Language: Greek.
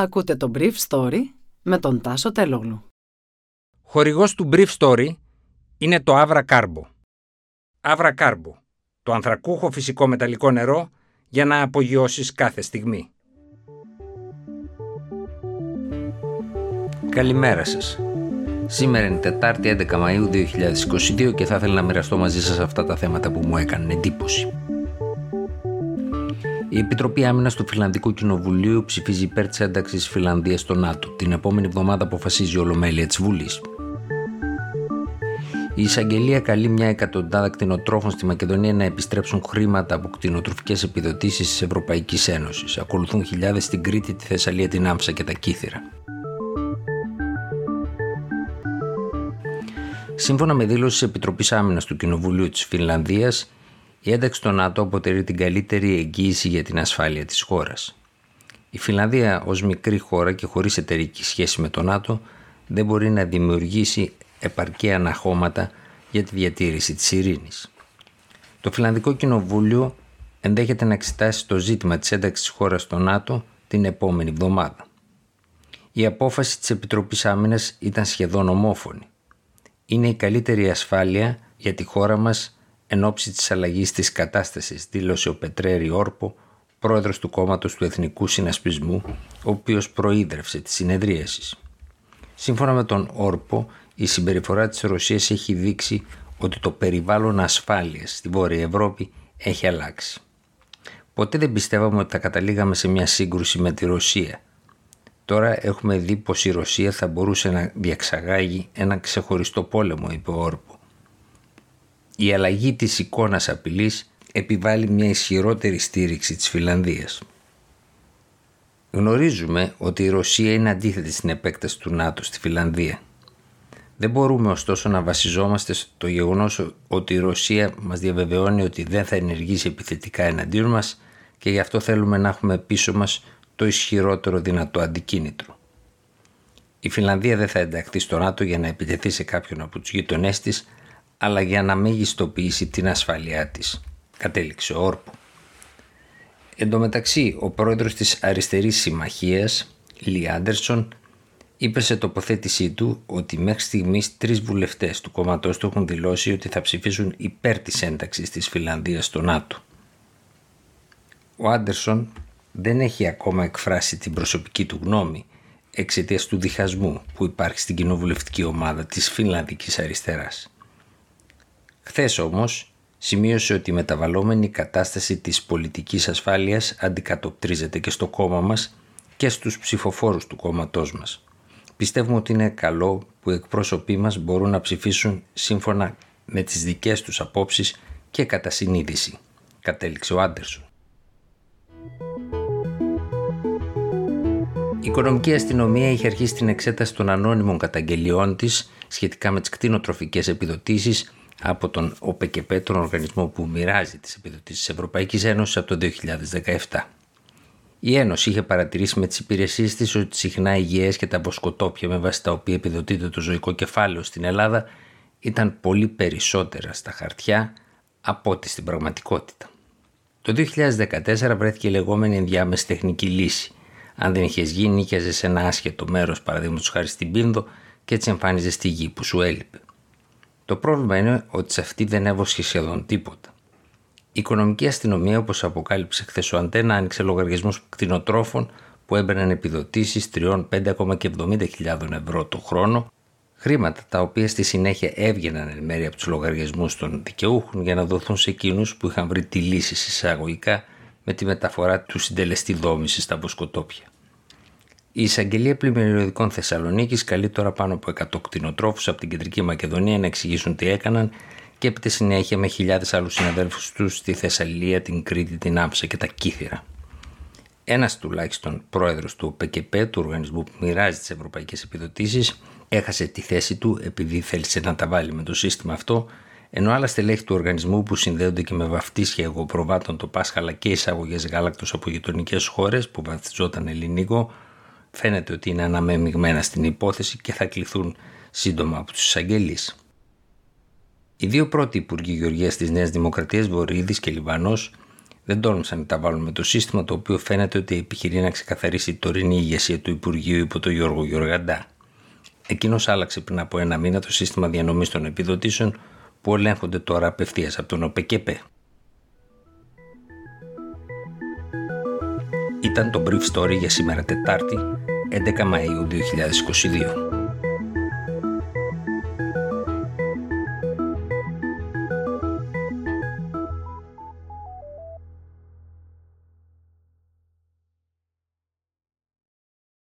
Ακούτε το Brief Story με τον Τάσο Τελόγλου. Χορηγός του Brief Story είναι το Avra Carbo. Avra Carbo, το ανθρακούχο φυσικό μεταλλικό νερό για να απογειώσεις κάθε στιγμή. Καλημέρα σας. Σήμερα είναι Τετάρτη 11 Μαΐου 2022 και θα ήθελα να μοιραστώ μαζί σας αυτά τα θέματα που μου έκαναν εντύπωση. Η Επιτροπή Άμυνας του Φιλανδικού Κοινοβουλίου ψηφίζει υπέρ της ένταξης τη Φιλανδίας στο ΝΑΤΟ. Την επόμενη εβδομάδα αποφασίζει η Ολομέλεια της Βουλής. Η εισαγγελία καλεί μια εκατοντάδα κτηνοτρόφων στη Μακεδονία να επιστρέψουν χρήματα από κτηνοτροφικές επιδοτήσεις της Ευρωπαϊκής Ένωσης. Ακολουθούν χιλιάδες στην Κρήτη, τη Θεσσαλία, την Άμψα και τα Κύθυρα. Σύμφωνα με δήλωση της Επιτροπής Άμυνας του Κοινοβουλίου της Φινλανδία, η ένταξη στο ΝΑΤΟ αποτελεί την καλύτερη εγγύηση για την ασφάλεια της χώρας. Η Φιλανδία ως μικρή χώρα και χωρίς εταιρική σχέση με το ΝΑΤΟ δεν μπορεί να δημιουργήσει επαρκή αναχώματα για τη διατήρηση της ειρήνης. Το Φιλανδικό Κοινοβούλιο ενδέχεται να εξετάσει το ζήτημα της ένταξης της χώρας στο ΝΑΤΟ την επόμενη εβδομάδα. Η απόφαση της Επιτροπής Άμυνας ήταν σχεδόν ομόφωνη. Είναι η καλύτερη ασφάλεια για τη χώρα μας εν ώψη της αλλαγής της κατάστασης, δήλωσε ο Πετρέρη Όρπο, πρόεδρος του κόμματος του Εθνικού Συνασπισμού, ο οποίος προείδρευσε τη συνεδρίαση. Σύμφωνα με τον Όρπο, η συμπεριφορά της Ρωσίας έχει δείξει ότι το περιβάλλον ασφάλειας στη Βόρεια Ευρώπη έχει αλλάξει. Ποτέ δεν πιστεύαμε ότι θα καταλήγαμε σε μια σύγκρουση με τη Ρωσία. Τώρα έχουμε δει πως η Ρωσία θα μπορούσε να διαξαγάγει ένα ξεχωριστό πόλεμο, είπε ο Όρπο. Η αλλαγή της εικόνας απειλής επιβάλλει μια ισχυρότερη στήριξη της Φιλανδίας. Γνωρίζουμε ότι η Ρωσία είναι αντίθετη στην επέκταση του ΝΑΤΟ στη Φιλανδία. Δεν μπορούμε ωστόσο να βασιζόμαστε στο γεγονός ότι η Ρωσία μας διαβεβαιώνει ότι δεν θα ενεργήσει επιθετικά εναντίον μας και γι' αυτό θέλουμε να έχουμε πίσω μας το ισχυρότερο δυνατό αντικίνητρο. Η Φιλανδία δεν θα ενταχθεί στο ΝΑΤΟ για να επιτεθεί σε κάποιον από τους γειτονές της αλλά για να μεγιστοποιήσει την ασφαλειά της, κατέληξε ο Όρπο. Εν τω μεταξύ, ο πρόεδρος της Αριστερής Συμμαχίας, Λι Άντερσον, είπε σε τοποθέτησή του ότι μέχρι στιγμής τρεις βουλευτές του κόμματός του έχουν δηλώσει ότι θα ψηφίσουν υπέρ της ένταξης της Φιλανδίας στο ΝΑΤΟ. Ο Άντερσον δεν έχει ακόμα εκφράσει την προσωπική του γνώμη εξαιτίας του διχασμού που υπάρχει στην κοινοβουλευτική ομάδα της Φινλανδικής Αριστεράς. Χθες όμως σημείωσε ότι η μεταβαλλόμενη κατάσταση της πολιτικής ασφάλειας αντικατοπτρίζεται και στο κόμμα μας και στους ψηφοφόρους του κόμματός μας. Πιστεύουμε ότι είναι καλό που οι εκπρόσωποι μας μπορούν να ψηφίσουν σύμφωνα με τις δικές τους απόψεις και κατά συνείδηση, κατέληξε ο Άντερσον. Η οικονομική αστυνομία είχε αρχίσει την εξέταση των ανώνυμων καταγγελιών της σχετικά με τις κτηνοτροφικές επιδοτήσεις από τον ΟΠΕΚΕΠΕ, τον οργανισμό που μοιράζει τις επιδοτήσεις της Ευρωπαϊκής Ένωσης από το 2017. Η Ένωση είχε παρατηρήσει με τις υπηρεσίες της ότι συχνά οι υγιές και τα βοσκοτόπια με βάση τα οποία επιδοτείται το ζωικό κεφάλαιο στην Ελλάδα ήταν πολύ περισσότερα στα χαρτιά από ό,τι στην πραγματικότητα. Το 2014 βρέθηκε η λεγόμενη ενδιάμεση τεχνική λύση. Αν δεν είχες γίνει, νίκιαζες σε ένα άσχετο μέρος, παραδείγματος χάρη στην Πίνδο, και έτσι εμφάνιζες στη γη που σου έλειπε. Το πρόβλημα είναι ότι σε αυτή δεν έβοσχε σχεδόν τίποτα. Η οικονομική αστυνομία, όπως αποκάλυψε χθες ο Αντένα, άνοιξε λογαριασμούς κτηνοτρόφων που έμπαιναν επιδοτήσεις 3, 5, ακόμα και 70 ευρώ το χρόνο, χρήματα τα οποία στη συνέχεια έβγαιναν εν μέρει από τους λογαριασμούς των δικαιούχων για να δοθούν σε εκείνους που είχαν βρει τη λύση εισαγωγικά με τη μεταφορά του συντελεστή δόμησης στα βοσκοτόπια. Η εισαγγελία πλημμυριωδικών Θεσσαλονίκης καλεί τώρα πάνω από 100 κτηνοτρόφους από την κεντρική Μακεδονία να εξηγήσουν τι έκαναν και έπειτα συνέχεια με χιλιάδες άλλους συναδέλφους τους στη Θεσσαλία, την Κρήτη, την Άψα και τα Κύθυρα. Ένας τουλάχιστον πρόεδρος του ΠΚΠ, του οργανισμού που μοιράζει τις ευρωπαϊκές επιδοτήσεις, έχασε τη θέση του επειδή θέλησε να τα βάλει με το σύστημα αυτό, ενώ άλλα στελέχη του οργανισμού που συνδέονται και με βαφτίσια εγωπροβάτων το Πάσχαλα και εισαγωγές γάλακτος από γειτονικές χώρες που βαφτιζόταν ελληνικό, φαίνεται ότι είναι αναμεμειγμένα στην υπόθεση και θα κληθούν σύντομα από τους εισαγγελείς. Οι δύο πρώτοι υπουργοί Γεωργίας της Νέας Δημοκρατίας, Βορύδης και Λιβανός, δεν τόλμησαν να τα βάλουν με το σύστημα το οποίο φαίνεται ότι επιχειρεί να ξεκαθαρίσει η τωρινή ηγεσία του Υπουργείου υπό τον Γιώργο Γιωργαντά. Εκείνος άλλαξε πριν από ένα μήνα το σύστημα διανομής των επιδοτήσεων που ελέγχονται τώρα απευθείας από τον ΟΠΕΚΕΠΕ. Ήταν το Brief Story για σήμερα Τετάρτη, 11 Μαΐου 2022.